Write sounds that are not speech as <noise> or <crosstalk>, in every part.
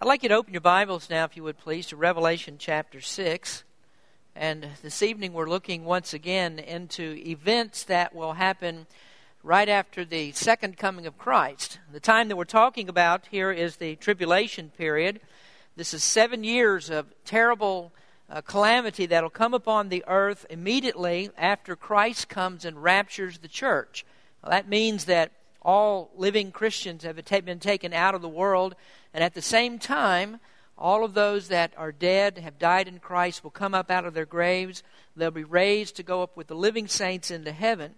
I'd like you to open your Bibles now, if you would please, to Revelation chapter 6. And this evening we're looking once again into events that will happen right after the second coming of Christ. The time that we're talking about here is the tribulation period. This is seven years of terrible uh, calamity that'll come upon the earth immediately after Christ comes and raptures the church. Well, that means that all living Christians have been taken out of the world, and at the same time, all of those that are dead, have died in Christ, will come up out of their graves. They'll be raised to go up with the living saints into heaven.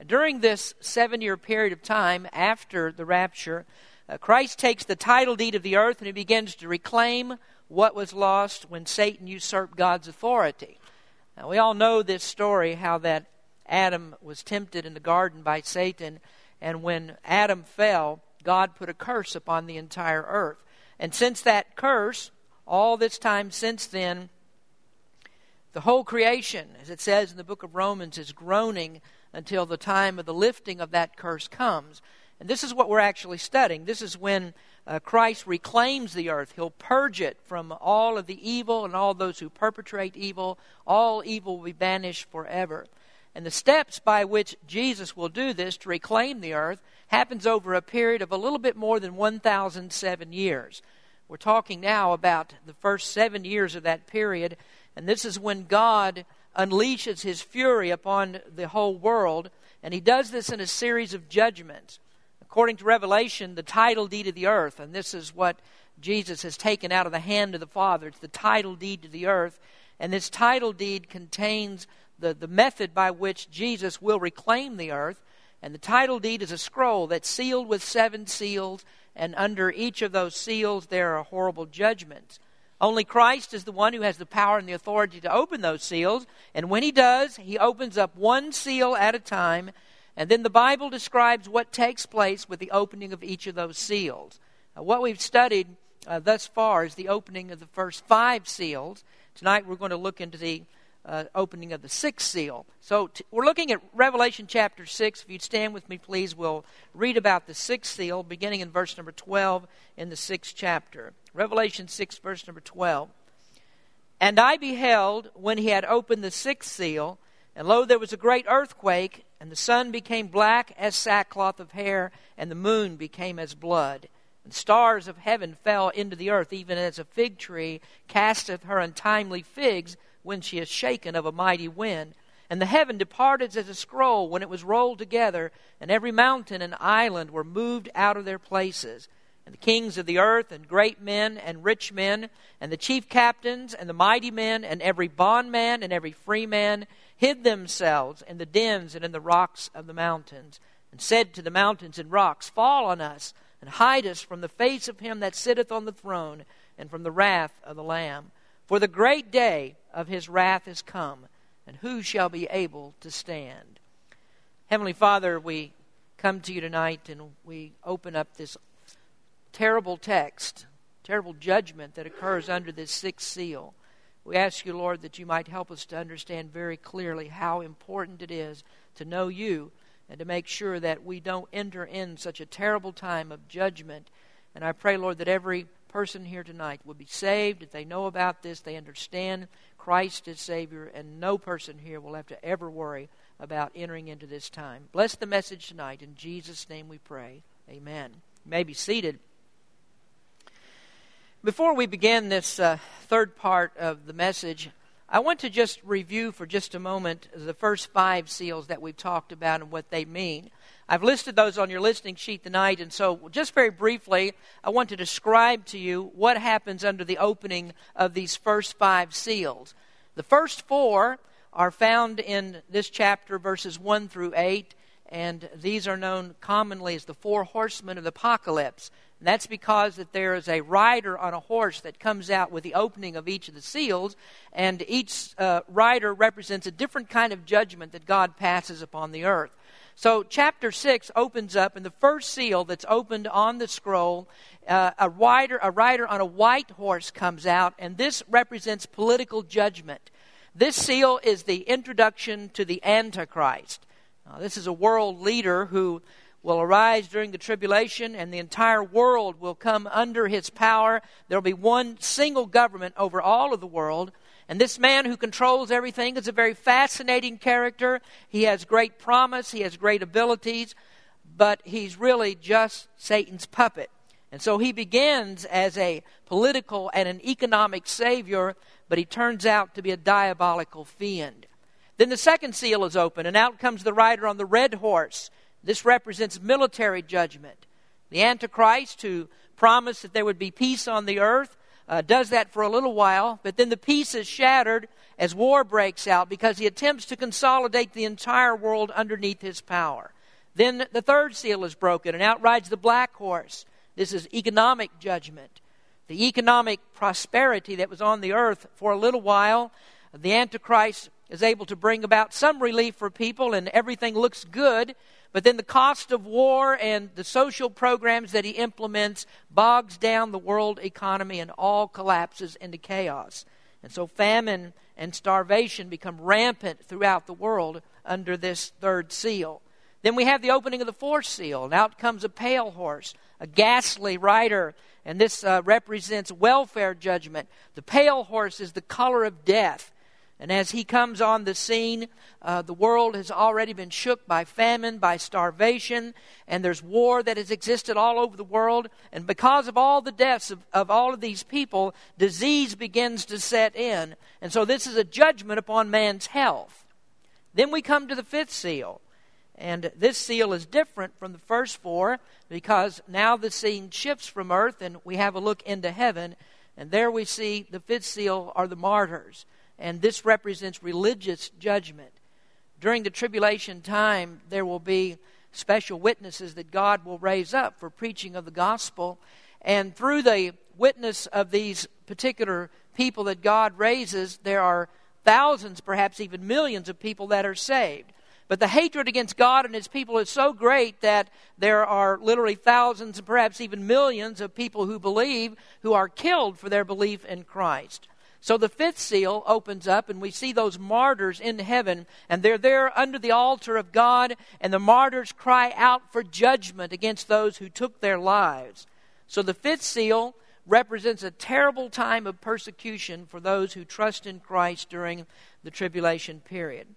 And during this seven year period of time after the rapture, uh, Christ takes the title deed of the earth and he begins to reclaim what was lost when Satan usurped God's authority. Now, we all know this story how that Adam was tempted in the garden by Satan and when Adam fell, God put a curse upon the entire earth. And since that curse, all this time since then, the whole creation, as it says in the book of Romans, is groaning until the time of the lifting of that curse comes. And this is what we're actually studying. This is when uh, Christ reclaims the earth. He'll purge it from all of the evil and all those who perpetrate evil. All evil will be banished forever. And the steps by which Jesus will do this to reclaim the earth happens over a period of a little bit more than 1,007 years. We're talking now about the first seven years of that period, and this is when God unleashes his fury upon the whole world, and he does this in a series of judgments. According to Revelation, the title deed of the earth, and this is what Jesus has taken out of the hand of the Father. It's the title deed to the earth, and this title deed contains the, the method by which Jesus will reclaim the earth. And the title deed is a scroll that's sealed with seven seals, and under each of those seals there are horrible judgments. Only Christ is the one who has the power and the authority to open those seals. And when he does, he opens up one seal at a time. And then the Bible describes what takes place with the opening of each of those seals. Now, what we've studied uh, thus far is the opening of the first five seals. Tonight we're going to look into the uh, opening of the sixth seal. So t- we're looking at Revelation chapter 6. If you'd stand with me, please, we'll read about the sixth seal, beginning in verse number 12 in the sixth chapter. Revelation 6, verse number 12. And I beheld when he had opened the sixth seal, and lo, there was a great earthquake, and the sun became black as sackcloth of hair, and the moon became as blood. And stars of heaven fell into the earth, even as a fig tree casteth her untimely figs when she is shaken of a mighty wind. And the heaven departed as a scroll when it was rolled together, and every mountain and island were moved out of their places. And the kings of the earth, and great men, and rich men, and the chief captains, and the mighty men, and every bondman, and every free man, hid themselves in the dens and in the rocks of the mountains, and said to the mountains and rocks, Fall on us, and hide us from the face of him that sitteth on the throne, and from the wrath of the Lamb. For the great day of his wrath is come, and who shall be able to stand? Heavenly Father, we come to you tonight and we open up this terrible text, terrible judgment that occurs under this sixth seal. We ask you, Lord, that you might help us to understand very clearly how important it is to know you and to make sure that we don't enter in such a terrible time of judgment. And I pray, Lord, that every person here tonight will be saved. If they know about this, they understand Christ as Savior, and no person here will have to ever worry about entering into this time. Bless the message tonight. In Jesus' name we pray. Amen. You may be seated. Before we begin this uh, third part of the message, I want to just review for just a moment the first five seals that we've talked about and what they mean. I've listed those on your listening sheet tonight, and so just very briefly, I want to describe to you what happens under the opening of these first five seals. The first four are found in this chapter, verses 1 through 8, and these are known commonly as the four horsemen of the apocalypse. And that's because that there is a rider on a horse that comes out with the opening of each of the seals, and each uh, rider represents a different kind of judgment that God passes upon the earth. So, chapter 6 opens up, and the first seal that's opened on the scroll, uh, a, rider, a rider on a white horse comes out, and this represents political judgment. This seal is the introduction to the Antichrist. Now, this is a world leader who will arise during the tribulation, and the entire world will come under his power. There will be one single government over all of the world. And this man who controls everything is a very fascinating character. He has great promise, he has great abilities, but he's really just Satan's puppet. And so he begins as a political and an economic savior, but he turns out to be a diabolical fiend. Then the second seal is open, and out comes the rider on the red horse. This represents military judgment. The Antichrist, who promised that there would be peace on the earth, uh, does that for a little while, but then the peace is shattered as war breaks out because he attempts to consolidate the entire world underneath his power. Then the third seal is broken, and out rides the black horse. This is economic judgment. The economic prosperity that was on the earth for a little while, the Antichrist is able to bring about some relief for people, and everything looks good. But then the cost of war and the social programs that he implements bogs down the world economy and all collapses into chaos. And so famine and starvation become rampant throughout the world under this third seal. Then we have the opening of the fourth seal, and out comes a pale horse, a ghastly rider, and this uh, represents welfare judgment. The pale horse is the color of death. And as he comes on the scene, uh, the world has already been shook by famine, by starvation, and there's war that has existed all over the world. And because of all the deaths of, of all of these people, disease begins to set in. And so this is a judgment upon man's health. Then we come to the fifth seal. And this seal is different from the first four because now the scene shifts from earth and we have a look into heaven. And there we see the fifth seal are the martyrs and this represents religious judgment. During the tribulation time, there will be special witnesses that God will raise up for preaching of the gospel. And through the witness of these particular people that God raises, there are thousands, perhaps even millions of people that are saved. But the hatred against God and his people is so great that there are literally thousands and perhaps even millions of people who believe who are killed for their belief in Christ. So the fifth seal opens up, and we see those martyrs in heaven, and they're there under the altar of God, and the martyrs cry out for judgment against those who took their lives. So the fifth seal represents a terrible time of persecution for those who trust in Christ during the tribulation period.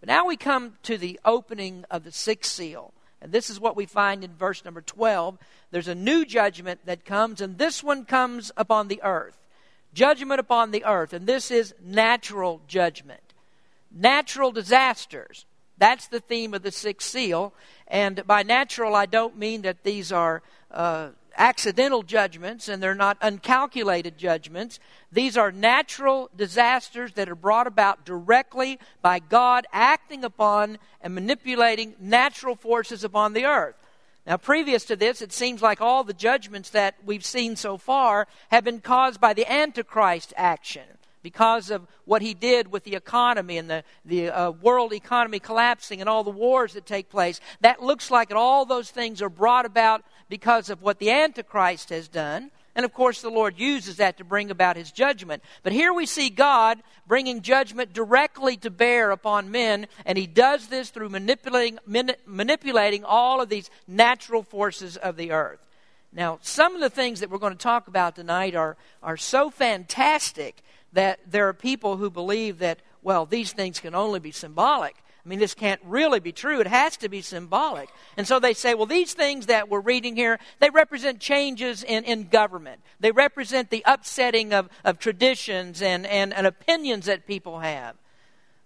But now we come to the opening of the sixth seal. And this is what we find in verse number 12. There's a new judgment that comes, and this one comes upon the earth judgment upon the earth, and this is natural judgment. Natural disasters. That's the theme of the sixth seal. And by natural, I don't mean that these are uh, accidental judgments and they're not uncalculated judgments. These are natural disasters that are brought about directly by God acting upon and manipulating natural forces upon the earth. Now, previous to this, it seems like all the judgments that we've seen so far have been caused by the Antichrist action because of what he did with the economy and the, the uh, world economy collapsing and all the wars that take place. That looks like all those things are brought about because of what the Antichrist has done. And of course, the Lord uses that to bring about his judgment. But here we see God bringing judgment directly to bear upon men, and he does this through manipulating, manipulating all of these natural forces of the earth. Now, some of the things that we're going to talk about tonight are, are so fantastic that there are people who believe that, well, these things can only be symbolic. I mean, this can't really be true. It has to be symbolic. And so they say, well, these things that we're reading here, they represent changes in, in government. They represent the upsetting of, of traditions and, and, and opinions that people have.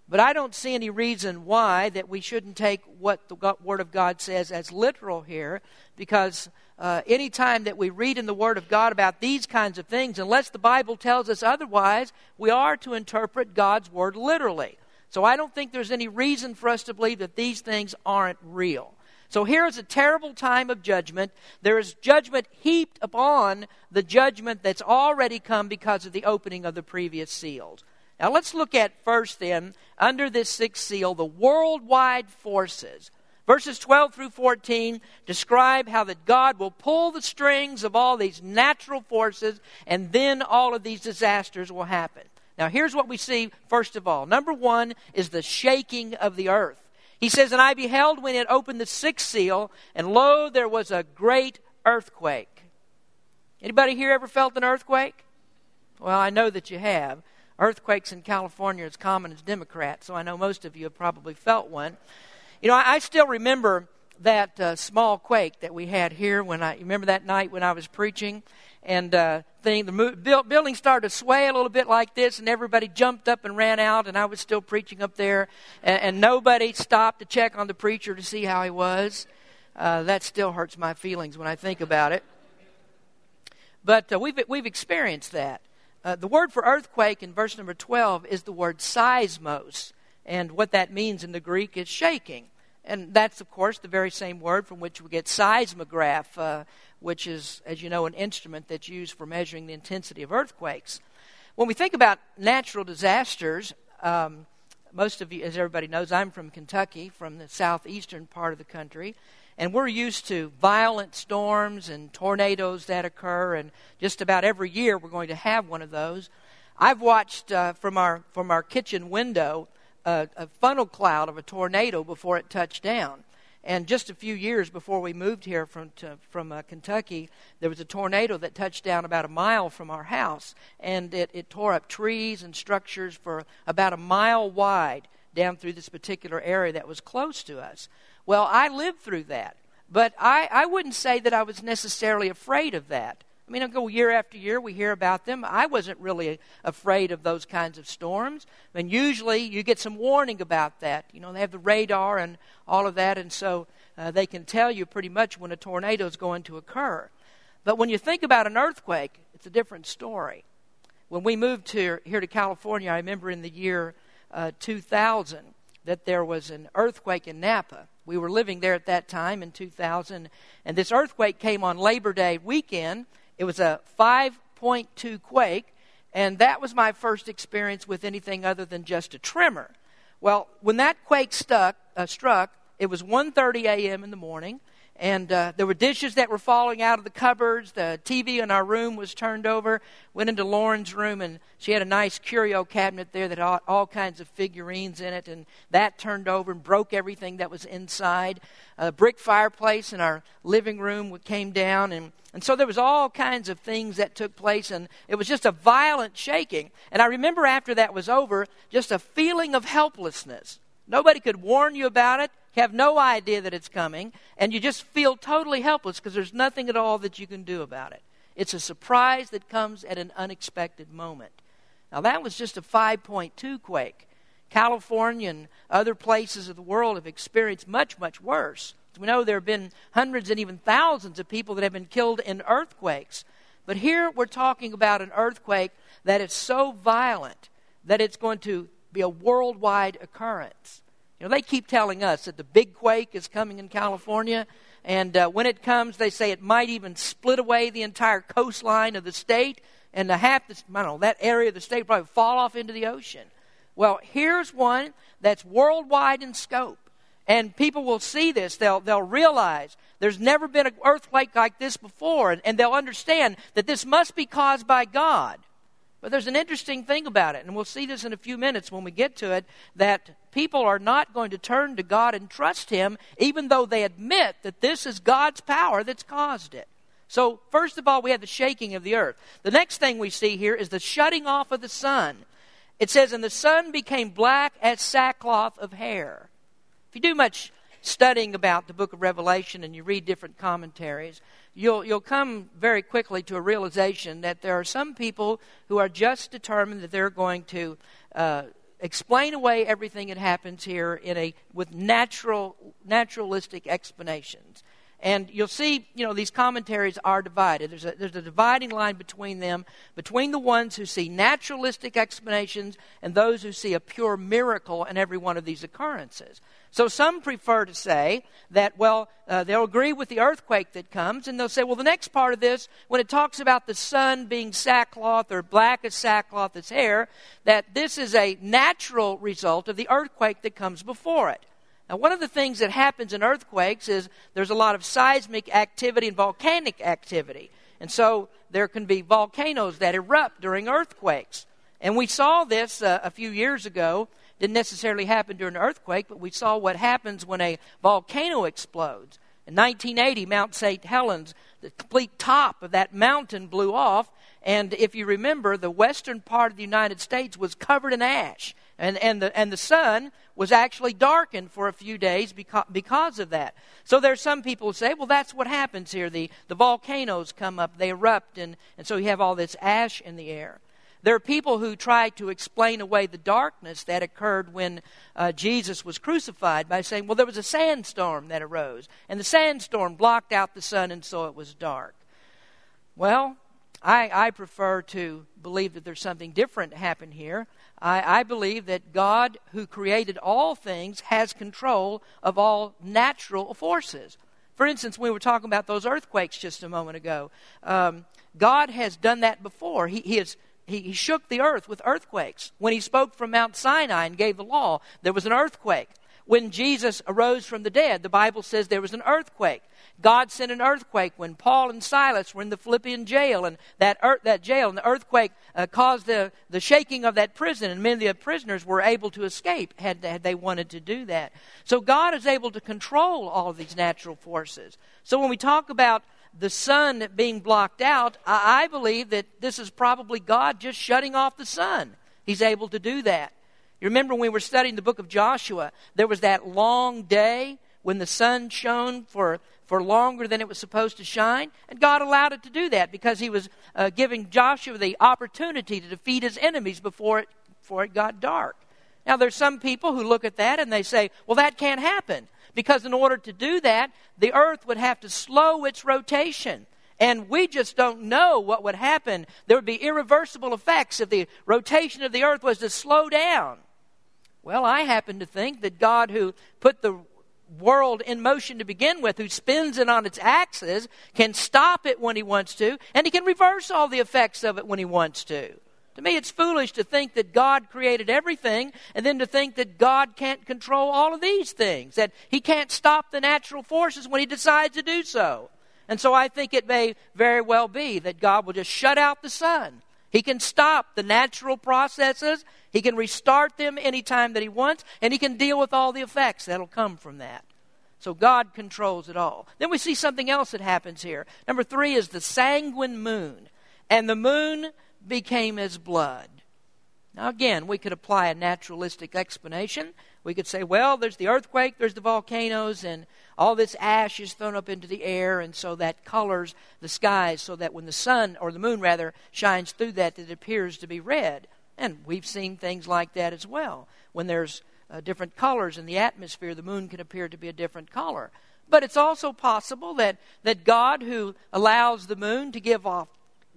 But I don't see any reason why that we shouldn't take what the Word of God says as literal here, because uh, anytime that we read in the Word of God about these kinds of things, unless the Bible tells us otherwise, we are to interpret God's Word literally. So I don't think there's any reason for us to believe that these things aren't real. So here is a terrible time of judgment. There is judgment heaped upon the judgment that's already come because of the opening of the previous seals. Now let's look at first then, under this sixth seal, the worldwide forces. Verses 12 through 14 describe how that God will pull the strings of all these natural forces and then all of these disasters will happen. Now, here's what we see first of all. Number one is the shaking of the earth. He says, And I beheld when it opened the sixth seal, and lo, there was a great earthquake. Anybody here ever felt an earthquake? Well, I know that you have. Earthquakes in California are as common as Democrats, so I know most of you have probably felt one. You know, I, I still remember that uh, small quake that we had here when I remember that night when I was preaching, and uh, thing the mo- building started to sway a little bit like this, and everybody jumped up and ran out, and I was still preaching up there, and, and nobody stopped to check on the preacher to see how he was. Uh, that still hurts my feelings when I think about it. But uh, we've we've experienced that. Uh, the word for earthquake in verse number 12 is the word seismos. And what that means in the Greek is shaking. And that's, of course, the very same word from which we get seismograph, uh, which is, as you know, an instrument that's used for measuring the intensity of earthquakes. When we think about natural disasters, um, most of you, as everybody knows, I'm from Kentucky, from the southeastern part of the country. And we're used to violent storms and tornadoes that occur, and just about every year we're going to have one of those. I've watched uh, from, our, from our kitchen window uh, a funnel cloud of a tornado before it touched down. And just a few years before we moved here from, to, from uh, Kentucky, there was a tornado that touched down about a mile from our house. And it, it tore up trees and structures for about a mile wide down through this particular area that was close to us. Well, I lived through that. But I, I wouldn't say that I was necessarily afraid of that. I mean, I go year after year, we hear about them. I wasn't really afraid of those kinds of storms. I mean, usually you get some warning about that. You know, they have the radar and all of that, and so uh, they can tell you pretty much when a tornado is going to occur. But when you think about an earthquake, it's a different story. When we moved to, here to California, I remember in the year uh, 2000 that there was an earthquake in Napa. We were living there at that time in 2000, and this earthquake came on Labor Day weekend. It was a 5.2 quake, and that was my first experience with anything other than just a tremor. Well, when that quake stuck, uh, struck, it was 1:30 a.m. in the morning and uh, there were dishes that were falling out of the cupboards. The TV in our room was turned over. Went into Lauren's room, and she had a nice curio cabinet there that had all, kinds of figurines in it, and that turned over and broke everything that was inside. A brick fireplace in our living room came down, and and so there was all kinds of things that took place, and it was just a violent shaking. And I remember after that was over, just a feeling of helplessness. Nobody could warn you about it have no idea that it's coming, and you just feel totally helpless because there's nothing at all that you can do about it. It's a surprise that comes at an unexpected moment. Now, that was just a 5.2 quake. California and other places of the world have experienced much, much worse. We know there have been hundreds and even thousands of people that have been killed in earthquakes. But here we're talking about an earthquake that is so violent that it's going to be a worldwide occurrence. You know, they keep telling us that the big quake is coming in California, and uh, when it comes, they say it might even split away the entire coastline of the state, and the half, the, I don't know, that area of the state probably fall off into the ocean. Well, here's one that's worldwide in scope. And people will see this. They'll, they'll realize there's never been an earthquake like this before. And, and they'll understand that this must be caused by God. But there's an interesting thing about it, and we'll see this in a few minutes when we get to it, that people are not going to turn to God and trust Him, even though they admit that this is God's power that's caused it. So, first of all, we have the shaking of the earth. The next thing we see here is the shutting off of the sun. It says, And the sun became black as sackcloth of hair. If you do much studying about the book of Revelation and you read different commentaries, you'll, you'll come very quickly to a realization that there are some people who are just determined that they're going to uh, explain away everything that happens here in a, with natural, naturalistic explanations. And you'll see, you know, these commentaries are divided. There's a, there's a dividing line between them, between the ones who see naturalistic explanations and those who see a pure miracle in every one of these occurrences. So some prefer to say that, well, uh, they'll agree with the earthquake that comes, and they'll say, well, the next part of this, when it talks about the sun being sackcloth or black as sackcloth as hair, that this is a natural result of the earthquake that comes before it. Now, one of the things that happens in earthquakes is there's a lot of seismic activity and volcanic activity. And so there can be volcanoes that erupt during earthquakes. And we saw this uh, a few years ago didn't necessarily happen during an earthquake, but we saw what happens when a volcano explodes. In 1980, Mount St. Helens, the complete top of that mountain blew off, and if you remember, the western part of the United States was covered in ash. And, and, the, and the sun was actually darkened for a few days because, because of that. So there's some people who say, well, that's what happens here. The, the volcanoes come up, they erupt, and, and so you have all this ash in the air. There are people who try to explain away the darkness that occurred when uh, Jesus was crucified by saying, well, there was a sandstorm that arose, and the sandstorm blocked out the sun, and so it was dark. Well, I, I prefer to believe that there's something different happen here. I, I believe that God, who created all things, has control of all natural forces. For instance, we were talking about those earthquakes just a moment ago. Um, God has done that before. He, he has he, he, shook the earth with earthquakes. When he spoke from Mount Sinai and gave the law, there was an earthquake. When Jesus arose from the dead, the Bible says there was an earthquake. God sent an earthquake when Paul and Silas were in the Philippian jail, and that, earth, that jail and the earthquake uh, caused the, the shaking of that prison, and many of the prisoners were able to escape had, had they wanted to do that. So God is able to control all of these natural forces. So when we talk about the sun being blocked out, I, I believe that this is probably God just shutting off the sun. He's able to do that. You remember when we were studying the book of Joshua, there was that long day when the sun shone for, for longer than it was supposed to shine. And God allowed it to do that because He was uh, giving Joshua the opportunity to defeat his enemies before it, before it got dark. Now, there's some people who look at that and they say, well, that can't happen. Because in order to do that, the earth would have to slow its rotation. And we just don't know what would happen. There would be irreversible effects if the rotation of the earth was to slow down. Well, I happen to think that God, who put the world in motion to begin with, who spins it on its axis, can stop it when he wants to, and he can reverse all the effects of it when he wants to. To me, it's foolish to think that God created everything and then to think that God can't control all of these things, that He can't stop the natural forces when He decides to do so. And so I think it may very well be that God will just shut out the sun. He can stop the natural processes, He can restart them anytime that He wants, and He can deal with all the effects that'll come from that. So God controls it all. Then we see something else that happens here. Number three is the sanguine moon. And the moon became as blood. Now, again, we could apply a naturalistic explanation. We could say, well, there's the earthquake, there's the volcanoes, and all this ash is thrown up into the air, and so that colors the skies so that when the sun, or the moon rather, shines through that, it appears to be red. And we've seen things like that as well. When there's uh, different colors in the atmosphere, the moon can appear to be a different color. But it's also possible that, that God, who allows the moon to give off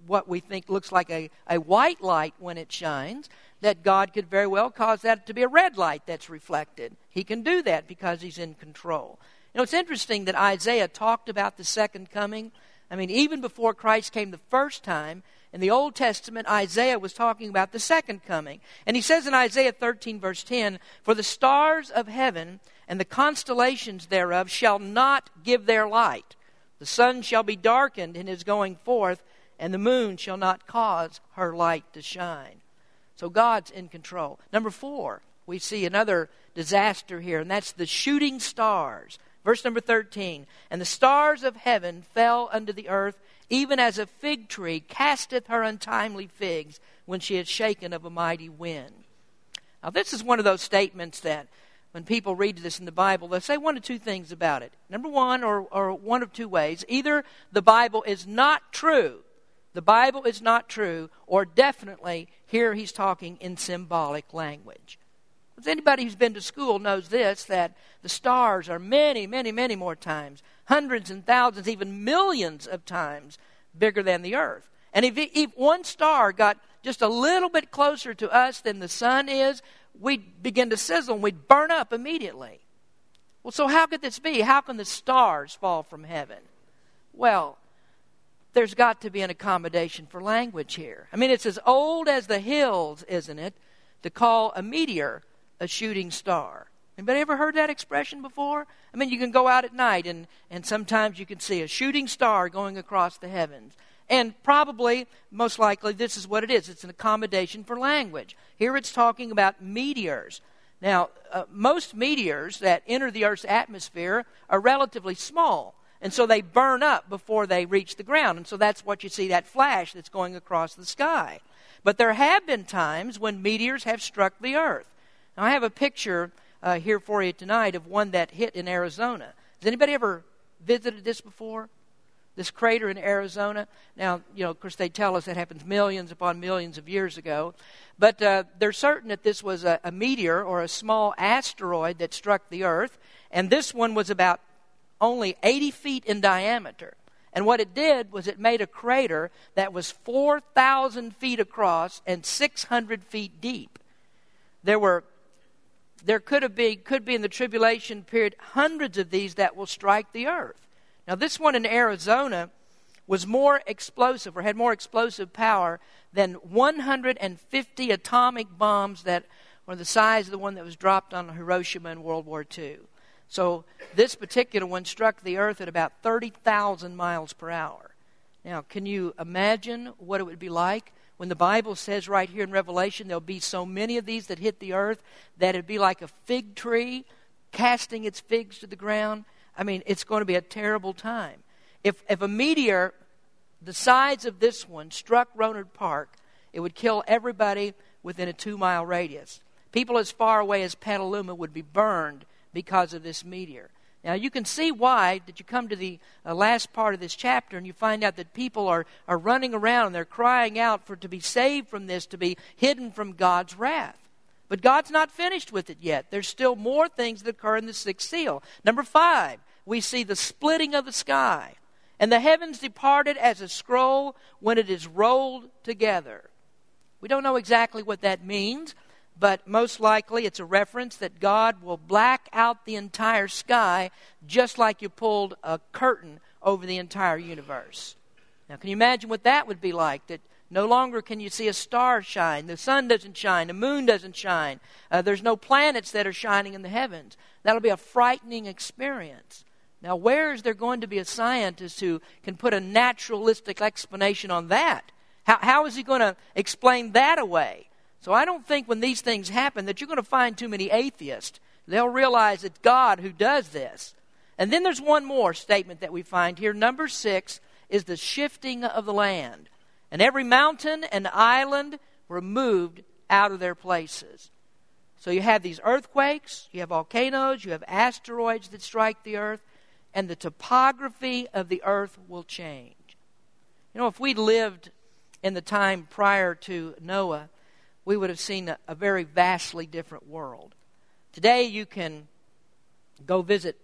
what we think looks like a, a white light when it shines, that God could very well cause that to be a red light that's reflected. He can do that because He's in control. You know, it's interesting that Isaiah talked about the second coming. I mean, even before Christ came the first time, in the Old Testament, Isaiah was talking about the second coming. And he says in Isaiah 13, verse 10, For the stars of heaven and the constellations thereof shall not give their light. The sun shall be darkened in his going forth, and the moon shall not cause her light to shine. So God's in control. Number four, we see another disaster here, and that's the shooting stars. Verse number 13 And the stars of heaven fell unto the earth, even as a fig tree casteth her untimely figs when she is shaken of a mighty wind. Now, this is one of those statements that when people read this in the Bible, they'll say one of two things about it. Number one, or, or one of two ways. Either the Bible is not true, the Bible is not true, or definitely here he's talking in symbolic language. Because anybody who's been to school knows this that the stars are many, many, many more times, hundreds and thousands, even millions of times bigger than the earth. And if, if one star got just a little bit closer to us than the sun is, we'd begin to sizzle and we'd burn up immediately. Well, so how could this be? How can the stars fall from heaven? Well, there's got to be an accommodation for language here. I mean, it's as old as the hills, isn't it, to call a meteor a shooting star. Anybody ever heard that expression before? I mean, you can go out at night and, and sometimes you can see a shooting star going across the heavens. And probably, most likely, this is what it is it's an accommodation for language. Here it's talking about meteors. Now, uh, most meteors that enter the Earth's atmosphere are relatively small. And so they burn up before they reach the ground. And so that's what you see that flash that's going across the sky. But there have been times when meteors have struck the Earth. Now, I have a picture uh, here for you tonight of one that hit in Arizona. Has anybody ever visited this before? This crater in Arizona. Now, you know, of course, they tell us that happens millions upon millions of years ago. But uh, they're certain that this was a, a meteor or a small asteroid that struck the Earth. And this one was about only 80 feet in diameter. And what it did was it made a crater that was 4,000 feet across and 600 feet deep. There were there could have been could be in the tribulation period hundreds of these that will strike the earth. Now this one in Arizona was more explosive or had more explosive power than 150 atomic bombs that were the size of the one that was dropped on Hiroshima in World War II. So this particular one struck the earth at about 30,000 miles per hour. Now, can you imagine what it would be like when the Bible says right here in Revelation there'll be so many of these that hit the earth that it'd be like a fig tree casting its figs to the ground? I mean, it's going to be a terrible time. If, if a meteor the size of this one struck Rohnert Park, it would kill everybody within a two mile radius. People as far away as Petaluma would be burned because of this meteor. Now, you can see why that you come to the uh, last part of this chapter and you find out that people are, are running around and they're crying out for to be saved from this, to be hidden from God's wrath. But God's not finished with it yet. There's still more things that occur in the sixth seal. Number five, we see the splitting of the sky. And the heavens departed as a scroll when it is rolled together. We don't know exactly what that means, but most likely it's a reference that God will black out the entire sky just like you pulled a curtain over the entire universe. Now, can you imagine what that would be like? That no longer can you see a star shine, the sun doesn't shine, the moon doesn't shine, uh, there's no planets that are shining in the heavens. That'll be a frightening experience. Now, where is there going to be a scientist who can put a naturalistic explanation on that? How, how is he going to explain that away? So I don't think when these things happen that you're going to find too many atheists. They'll realize it's God who does this. And then there's one more statement that we find here. Number six is the shifting of the land. And every mountain and island were moved out of their places. So you have these earthquakes, you have volcanoes, you have asteroids that strike the earth, and the topography of the earth will change. You know, if we lived in the time prior to Noah, we would have seen a, a very vastly different world. Today, you can go visit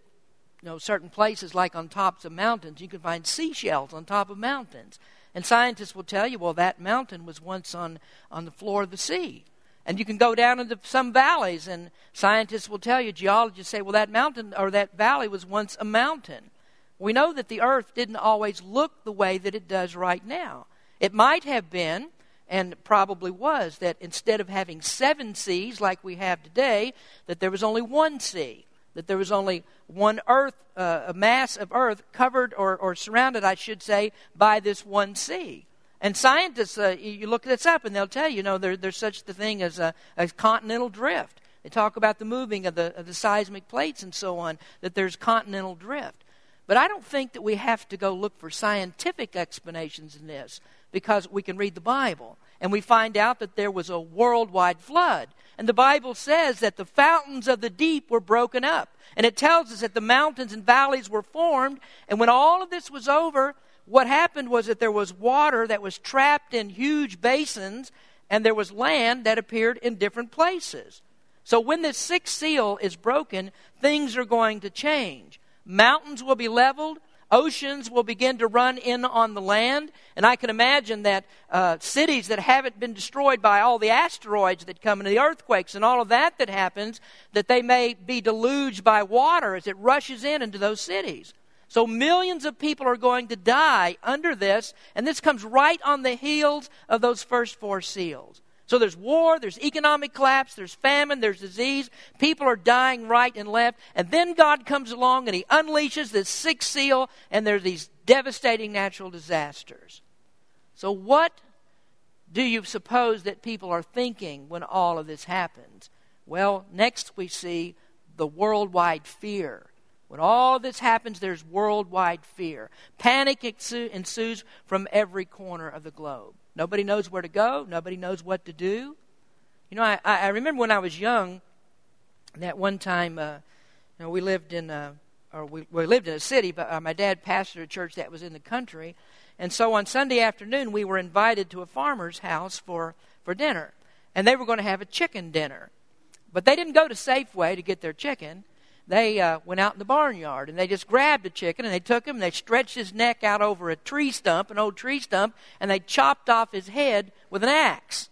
you know, certain places like on tops of mountains. You can find seashells on top of mountains. And scientists will tell you, well, that mountain was once on, on the floor of the sea. And you can go down into some valleys, and scientists will tell you, geologists say, well, that mountain or that valley was once a mountain. We know that the earth didn't always look the way that it does right now. It might have been and probably was that instead of having seven seas like we have today, that there was only one sea, that there was only one earth, uh, a mass of earth covered or, or surrounded, I should say, by this one sea. And scientists, uh, you look this up and they'll tell you, you know, there, there's such the thing as a, a continental drift. They talk about the moving of the, of the seismic plates and so on, that there's continental drift. But I don't think that we have to go look for scientific explanations in this because we can read the Bible and we find out that there was a worldwide flood. And the Bible says that the fountains of the deep were broken up. And it tells us that the mountains and valleys were formed. And when all of this was over, what happened was that there was water that was trapped in huge basins, and there was land that appeared in different places. So when this sixth seal is broken, things are going to change. Mountains will be leveled, Oceans will begin to run in on the land. And I can imagine that uh, cities that haven't been destroyed by all the asteroids that come and the earthquakes and all of that that happens, that they may be deluged by water as it rushes in into those cities. So millions of people are going to die under this, and this comes right on the heels of those first four seals. So there's war, there's economic collapse, there's famine, there's disease. People are dying right and left. And then God comes along and he unleashes this sixth seal, and there's these devastating natural disasters. So, what do you suppose that people are thinking when all of this happens? Well, next we see the worldwide fear. When all this happens, there's worldwide fear. Panic ensues from every corner of the globe. Nobody knows where to go, nobody knows what to do. You know, I, I remember when I was young, that one time, uh, you know, we lived in a, or we, we lived in a city, but uh, my dad pastored a church that was in the country. And so on Sunday afternoon, we were invited to a farmer's house for, for dinner. And they were going to have a chicken dinner. But they didn't go to Safeway to get their chicken they uh, went out in the barnyard and they just grabbed a chicken and they took him and they stretched his neck out over a tree stump, an old tree stump, and they chopped off his head with an axe.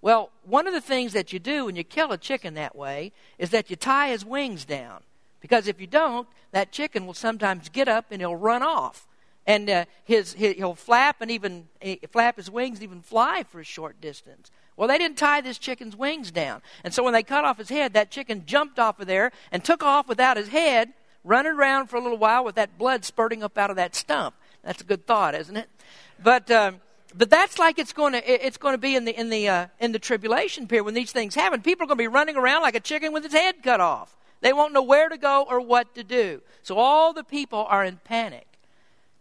Well, one of the things that you do when you kill a chicken that way is that you tie his wings down. Because if you don't, that chicken will sometimes get up and he'll run off. And uh, his, he'll flap and even eh, flap his wings and even fly for a short distance. Well, they didn't tie this chicken's wings down. And so when they cut off his head, that chicken jumped off of there and took off without his head, running around for a little while with that blood spurting up out of that stump. That's a good thought, isn't it? But um, but that's like it's going to it's going to be in the in the uh, in the tribulation period when these things happen. People are going to be running around like a chicken with its head cut off. They won't know where to go or what to do. So all the people are in panic.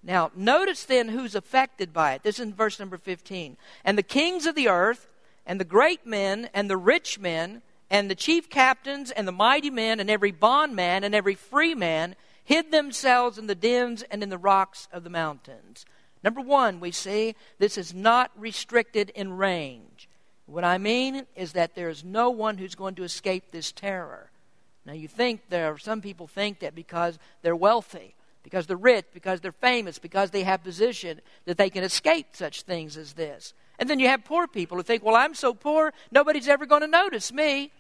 Now, notice then who's affected by it. This is in verse number 15. And the kings of the earth and the great men and the rich men and the chief captains and the mighty men and every bondman and every free man hid themselves in the dens and in the rocks of the mountains. Number one, we see this is not restricted in range. What I mean is that there is no one who's going to escape this terror. Now, you think there are some people think that because they're wealthy, because they're rich, because they're famous, because they have position, that they can escape such things as this. And then you have poor people who think, well, I'm so poor, nobody's ever going to notice me.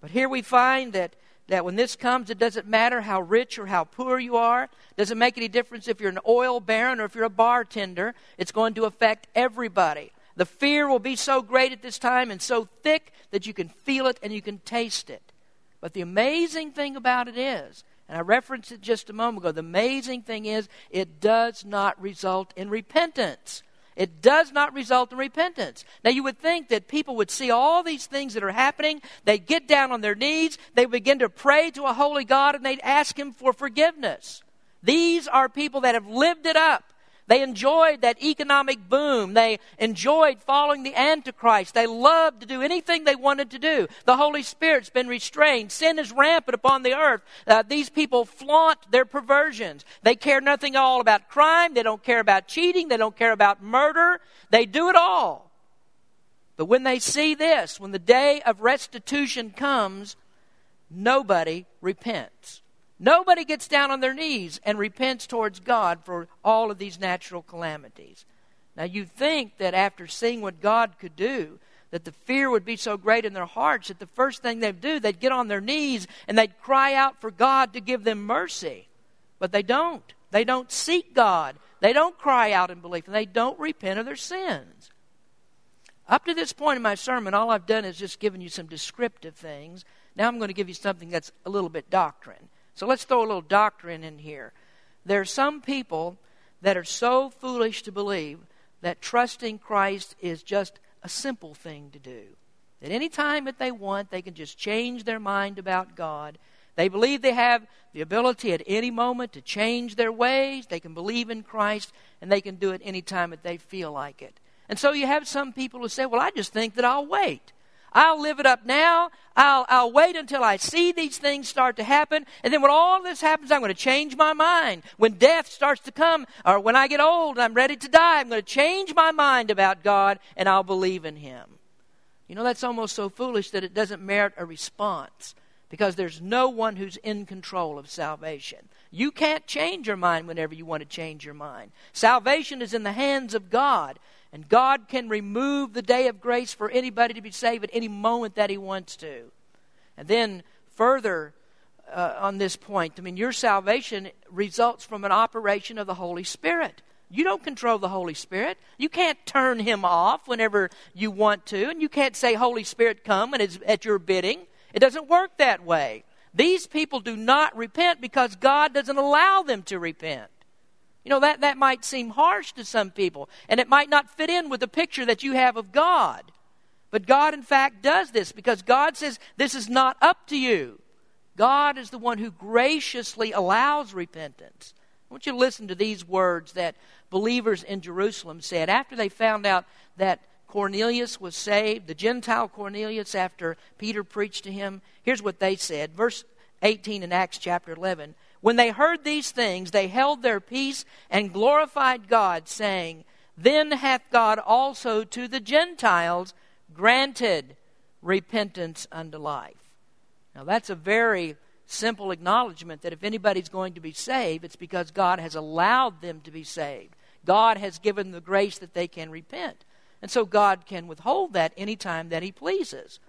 But here we find that, that when this comes, it doesn't matter how rich or how poor you are. It doesn't make any difference if you're an oil baron or if you're a bartender. It's going to affect everybody. The fear will be so great at this time and so thick that you can feel it and you can taste it. But the amazing thing about it is, and I referenced it just a moment ago, the amazing thing is it does not result in repentance. It does not result in repentance. Now, you would think that people would see all these things that are happening, they'd get down on their knees, they begin to pray to a holy God, and they'd ask Him for forgiveness. These are people that have lived it up. They enjoyed that economic boom. They enjoyed following the Antichrist. They loved to do anything they wanted to do. The Holy Spirit's been restrained. Sin is rampant upon the earth. Uh, these people flaunt their perversions. They care nothing at all about crime. They don't care about cheating. They don't care about murder. They do it all. But when they see this, when the day of restitution comes, nobody repents. Nobody gets down on their knees and repents towards God for all of these natural calamities. Now, you'd think that after seeing what God could do, that the fear would be so great in their hearts that the first thing they'd do, they'd get on their knees and they'd cry out for God to give them mercy. But they don't. They don't seek God. They don't cry out in belief, and they don't repent of their sins. Up to this point in my sermon, all I've done is just given you some descriptive things. Now I'm going to give you something that's a little bit doctrine. So let's throw a little doctrine in here. There are some people that are so foolish to believe that trusting Christ is just a simple thing to do. That any time that they want, they can just change their mind about God. They believe they have the ability at any moment to change their ways. They can believe in Christ, and they can do it any time that they feel like it. And so you have some people who say, Well, I just think that I'll wait. I'll live it up now. I'll, I'll wait until I see these things start to happen. And then when all this happens, I'm going to change my mind. When death starts to come, or when I get old and I'm ready to die, I'm going to change my mind about God and I'll believe in Him. You know, that's almost so foolish that it doesn't merit a response because there's no one who's in control of salvation. You can't change your mind whenever you want to change your mind. Salvation is in the hands of God. And God can remove the day of grace for anybody to be saved at any moment that He wants to. And then, further uh, on this point, I mean, your salvation results from an operation of the Holy Spirit. You don't control the Holy Spirit. You can't turn Him off whenever you want to, and you can't say, Holy Spirit, come, and it's at your bidding. It doesn't work that way. These people do not repent because God doesn't allow them to repent. You know, that, that might seem harsh to some people, and it might not fit in with the picture that you have of God. But God, in fact, does this because God says this is not up to you. God is the one who graciously allows repentance. I want you to listen to these words that believers in Jerusalem said after they found out that Cornelius was saved, the Gentile Cornelius, after Peter preached to him. Here's what they said. Verse 18 in Acts chapter 11. When they heard these things, they held their peace and glorified God, saying, Then hath God also to the Gentiles granted repentance unto life. Now, that's a very simple acknowledgement that if anybody's going to be saved, it's because God has allowed them to be saved. God has given the grace that they can repent. And so God can withhold that anytime that He pleases.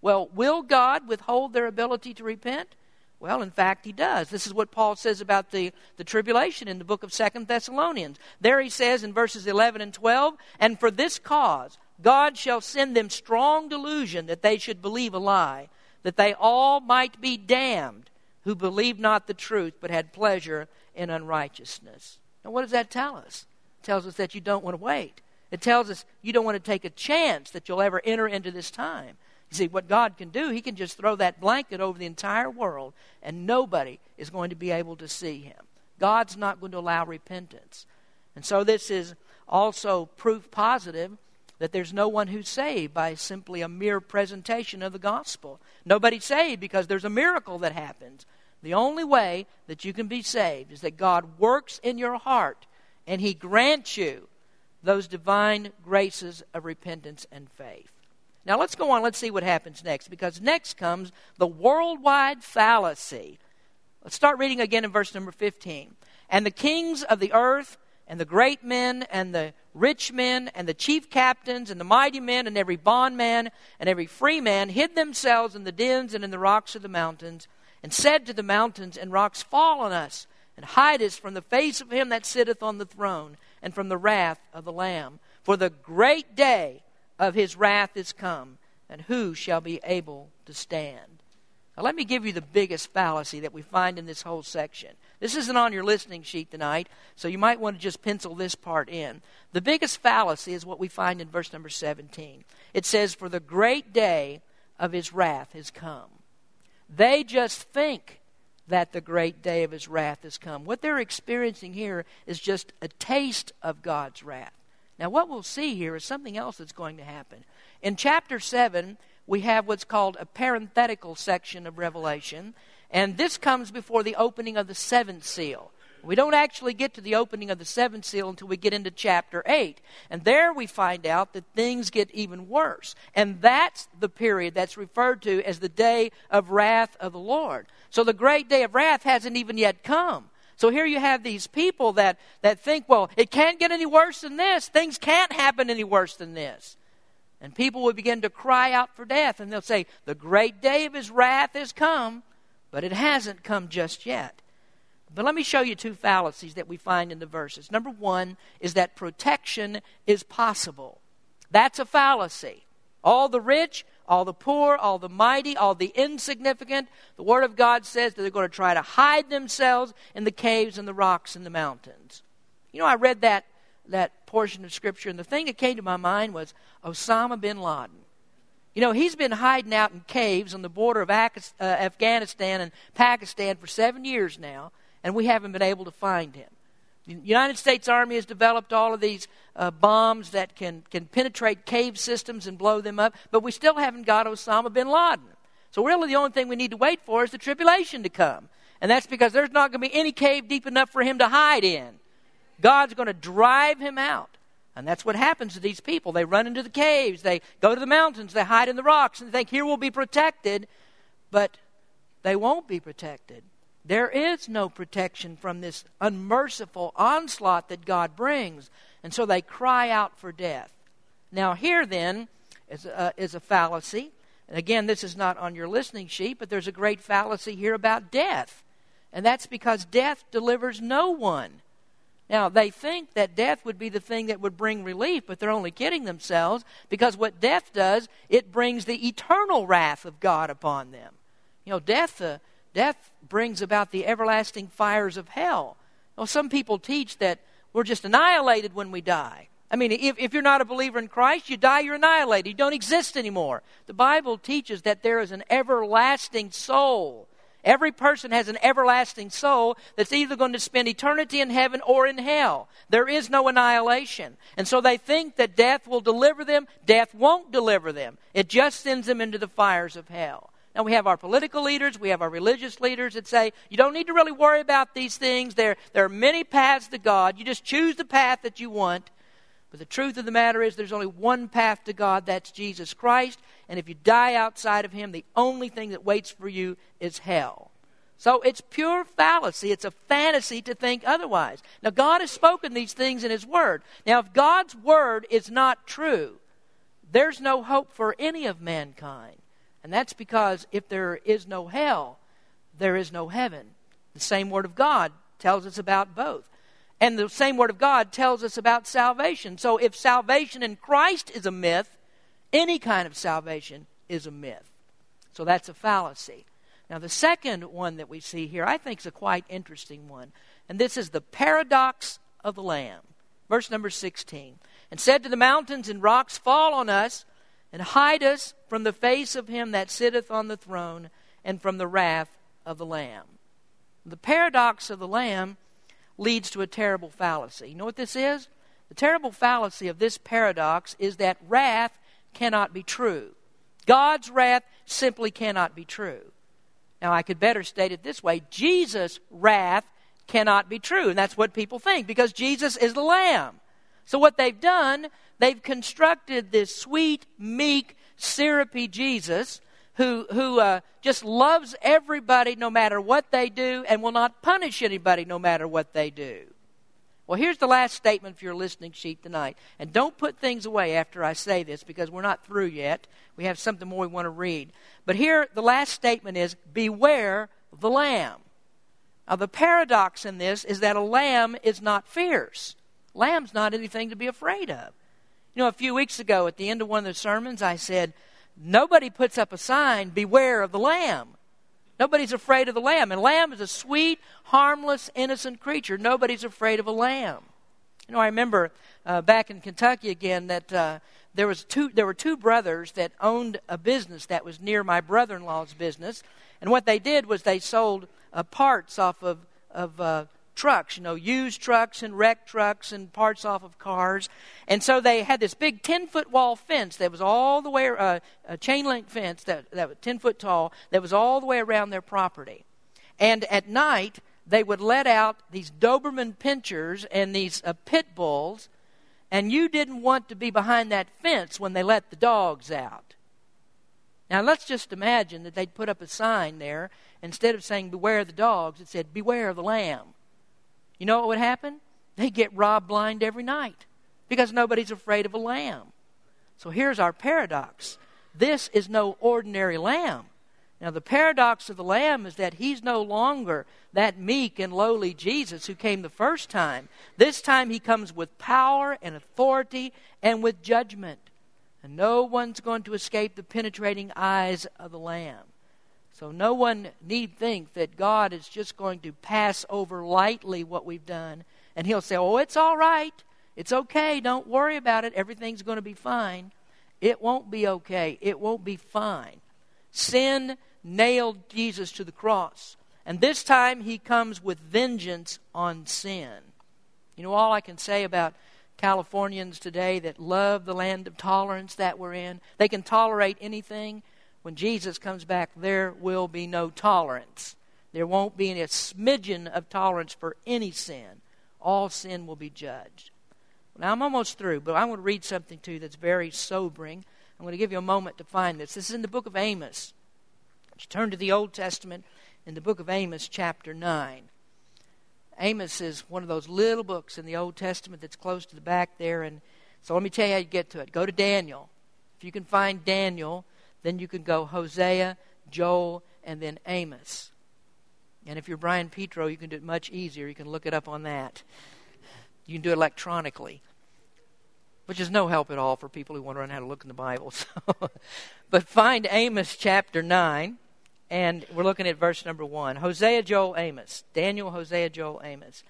Well, will God withhold their ability to repent? Well, in fact, He does. This is what Paul says about the, the tribulation in the book of Second Thessalonians. There he says in verses 11 and 12, And for this cause God shall send them strong delusion that they should believe a lie, that they all might be damned who believed not the truth but had pleasure in unrighteousness. Now, what does that tell us? It tells us that you don't want to wait. It tells us you don't want to take a chance that you'll ever enter into this time. You see, what God can do, He can just throw that blanket over the entire world, and nobody is going to be able to see Him. God's not going to allow repentance. And so, this is also proof positive that there's no one who's saved by simply a mere presentation of the gospel. Nobody's saved because there's a miracle that happens. The only way that you can be saved is that God works in your heart and He grants you those divine graces of repentance and faith. Now let's go on, let's see what happens next, because next comes the worldwide fallacy. Let's start reading again in verse number 15. And the kings of the earth, and the great men, and the rich men, and the chief captains, and the mighty men, and every bondman, and every free man hid themselves in the dens and in the rocks of the mountains, and said to the mountains and rocks, Fall on us, and hide us from the face of him that sitteth on the throne and from the wrath of the Lamb. For the great day of his wrath is come, and who shall be able to stand? Now, let me give you the biggest fallacy that we find in this whole section. This isn't on your listening sheet tonight, so you might want to just pencil this part in. The biggest fallacy is what we find in verse number 17. It says, For the great day of his wrath is come. They just think that the great day of his wrath has come. What they're experiencing here is just a taste of God's wrath. Now, what we'll see here is something else that's going to happen. In chapter 7, we have what's called a parenthetical section of Revelation, and this comes before the opening of the seventh seal. We don't actually get to the opening of the seventh seal until we get into chapter 8. And there we find out that things get even worse. And that's the period that's referred to as the day of wrath of the Lord. So the great day of wrath hasn't even yet come. So here you have these people that, that think, well, it can't get any worse than this. Things can't happen any worse than this. And people will begin to cry out for death, and they'll say, The great day of his wrath has come, but it hasn't come just yet. But let me show you two fallacies that we find in the verses. Number one is that protection is possible. That's a fallacy. All the rich, all the poor, all the mighty, all the insignificant, the Word of God says that they're going to try to hide themselves in the caves and the rocks and the mountains. You know, I read that, that portion of Scripture, and the thing that came to my mind was Osama bin Laden. You know, he's been hiding out in caves on the border of uh, Afghanistan and Pakistan for seven years now and we haven't been able to find him. The United States Army has developed all of these uh, bombs that can, can penetrate cave systems and blow them up, but we still haven't got Osama bin Laden. So, really, the only thing we need to wait for is the tribulation to come. And that's because there's not going to be any cave deep enough for him to hide in. God's going to drive him out. And that's what happens to these people. They run into the caves, they go to the mountains, they hide in the rocks, and think, here we'll be protected. But they won't be protected. There is no protection from this unmerciful onslaught that God brings. And so they cry out for death. Now, here then is a, is a fallacy. And again, this is not on your listening sheet, but there's a great fallacy here about death. And that's because death delivers no one. Now, they think that death would be the thing that would bring relief, but they're only kidding themselves because what death does, it brings the eternal wrath of God upon them. You know, death. Uh, Death brings about the everlasting fires of hell. Well, some people teach that we're just annihilated when we die. I mean, if, if you're not a believer in Christ, you die, you're annihilated. You don't exist anymore. The Bible teaches that there is an everlasting soul. Every person has an everlasting soul that's either going to spend eternity in heaven or in hell. There is no annihilation. And so they think that death will deliver them. Death won't deliver them, it just sends them into the fires of hell. Now, we have our political leaders, we have our religious leaders that say, you don't need to really worry about these things. There, there are many paths to God. You just choose the path that you want. But the truth of the matter is, there's only one path to God, that's Jesus Christ. And if you die outside of Him, the only thing that waits for you is hell. So it's pure fallacy. It's a fantasy to think otherwise. Now, God has spoken these things in His Word. Now, if God's Word is not true, there's no hope for any of mankind. And that's because if there is no hell, there is no heaven. The same Word of God tells us about both. And the same Word of God tells us about salvation. So if salvation in Christ is a myth, any kind of salvation is a myth. So that's a fallacy. Now, the second one that we see here, I think, is a quite interesting one. And this is the paradox of the Lamb. Verse number 16. And said to the mountains and rocks, Fall on us and hide us from the face of him that sitteth on the throne and from the wrath of the Lamb. The paradox of the Lamb leads to a terrible fallacy. You know what this is? The terrible fallacy of this paradox is that wrath cannot be true. God's wrath simply cannot be true. Now, I could better state it this way Jesus' wrath cannot be true. And that's what people think because Jesus is the Lamb. So, what they've done, they've constructed this sweet, meek, syrupy Jesus who, who uh, just loves everybody no matter what they do and will not punish anybody no matter what they do. Well, here's the last statement for your listening sheet tonight. And don't put things away after I say this because we're not through yet. We have something more we want to read. But here, the last statement is Beware the lamb. Now, the paradox in this is that a lamb is not fierce. Lamb's not anything to be afraid of. You know, a few weeks ago at the end of one of the sermons, I said, Nobody puts up a sign, Beware of the lamb. Nobody's afraid of the lamb. And lamb is a sweet, harmless, innocent creature. Nobody's afraid of a lamb. You know, I remember uh, back in Kentucky again that uh, there was two. There were two brothers that owned a business that was near my brother-in-law's business, and what they did was they sold uh, parts off of of uh, trucks, you know, used trucks and wrecked trucks and parts off of cars. And so they had this big 10 foot wall fence that was all the way, uh, a chain link fence that, that was 10 foot tall, that was all the way around their property. And at night, they would let out these Doberman pinschers and these uh, pit bulls, and you didn't want to be behind that fence when they let the dogs out. Now, let's just imagine that they'd put up a sign there. Instead of saying, Beware of the dogs, it said, Beware of the lamb. You know what would happen? They get robbed blind every night because nobody's afraid of a lamb. So here's our paradox this is no ordinary lamb. Now, the paradox of the lamb is that he's no longer that meek and lowly Jesus who came the first time. This time he comes with power and authority and with judgment. And no one's going to escape the penetrating eyes of the lamb. So no one need think that God is just going to pass over lightly what we've done and he'll say, "Oh, it's all right. It's okay. Don't worry about it. Everything's going to be fine." It won't be okay. It won't be fine. Sin nailed Jesus to the cross. And this time he comes with vengeance on sin. You know, all I can say about Californians today that love the land of tolerance that we're in, they can tolerate anything when Jesus comes back, there will be no tolerance. There won't be any smidgen of tolerance for any sin. All sin will be judged. Now, I'm almost through, but I want to read something to you that's very sobering. I'm going to give you a moment to find this. This is in the book of Amos. Turn to the Old Testament in the book of Amos, chapter 9. Amos is one of those little books in the Old Testament that's close to the back there. And so let me tell you how you get to it. Go to Daniel. If you can find Daniel, then you can go Hosea, Joel, and then Amos. And if you're Brian Petro, you can do it much easier. You can look it up on that. You can do it electronically, which is no help at all for people who want to learn how to look in the Bible. <laughs> So. but find Amos chapter 9, and we're looking at verse number 1. Hosea, Joel, Amos. Daniel, Hosea, Joel, Amos.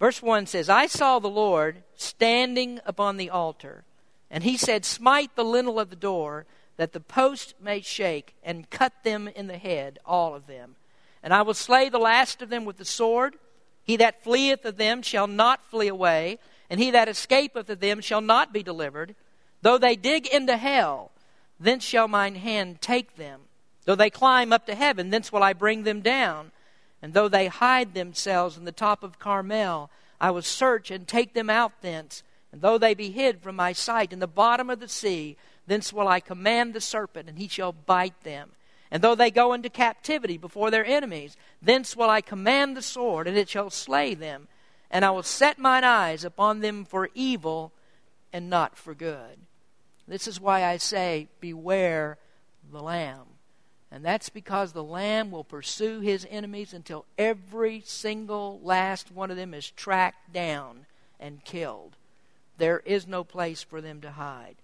Verse 1 says, I saw the Lord standing upon the altar, and he said, Smite the lintel of the door, that the post may shake, and cut them in the head, all of them. And I will slay the last of them with the sword. He that fleeth of them shall not flee away, and he that escapeth of them shall not be delivered. Though they dig into hell, thence shall mine hand take them. Though they climb up to heaven, thence will I bring them down. And though they hide themselves in the top of Carmel, I will search and take them out thence. And though they be hid from my sight in the bottom of the sea, thence will I command the serpent, and he shall bite them. And though they go into captivity before their enemies, thence will I command the sword, and it shall slay them. And I will set mine eyes upon them for evil and not for good. This is why I say, Beware the Lamb. And that's because the Lamb will pursue his enemies until every single last one of them is tracked down and killed. There is no place for them to hide.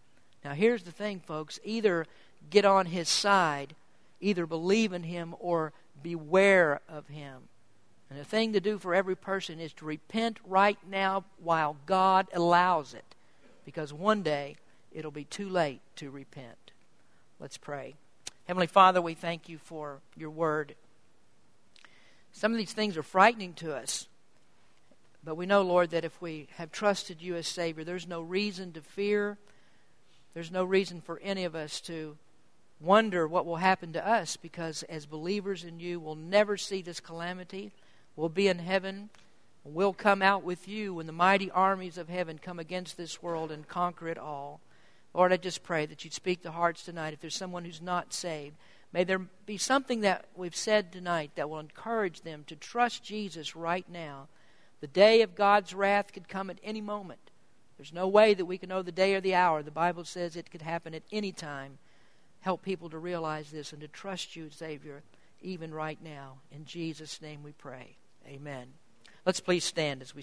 Now, here's the thing, folks either get on his side, either believe in him, or beware of him. And the thing to do for every person is to repent right now while God allows it. Because one day it'll be too late to repent. Let's pray. Heavenly Father, we thank you for your word. Some of these things are frightening to us. But we know, Lord, that if we have trusted you as Savior, there's no reason to fear. There's no reason for any of us to wonder what will happen to us because as believers in you, we'll never see this calamity. We'll be in heaven. We'll come out with you when the mighty armies of heaven come against this world and conquer it all. Lord, I just pray that you'd speak to hearts tonight. If there's someone who's not saved, may there be something that we've said tonight that will encourage them to trust Jesus right now. The day of God's wrath could come at any moment. There's no way that we can know the day or the hour. The Bible says it could happen at any time. Help people to realize this and to trust you, Savior, even right now. In Jesus' name we pray. Amen. Let's please stand as we